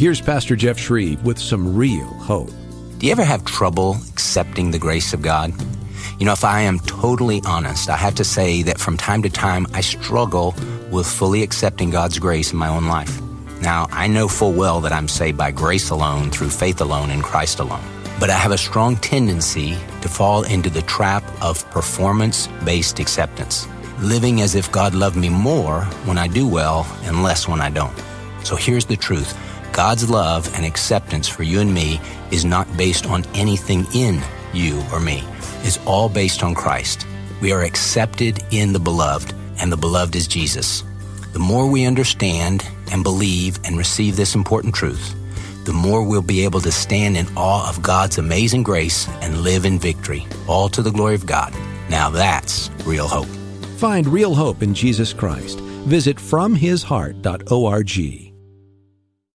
Here's Pastor Jeff Shreve with some real hope. Do you ever have trouble accepting the grace of God? You know, if I am totally honest, I have to say that from time to time I struggle with fully accepting God's grace in my own life. Now, I know full well that I'm saved by grace alone, through faith alone, in Christ alone. But I have a strong tendency to fall into the trap of performance based acceptance, living as if God loved me more when I do well and less when I don't. So here's the truth God's love and acceptance for you and me is not based on anything in you or me is all based on Christ. We are accepted in the beloved, and the beloved is Jesus. The more we understand and believe and receive this important truth, the more we'll be able to stand in awe of God's amazing grace and live in victory, all to the glory of God. Now that's real hope. Find real hope in Jesus Christ. Visit FromHisHeart.org.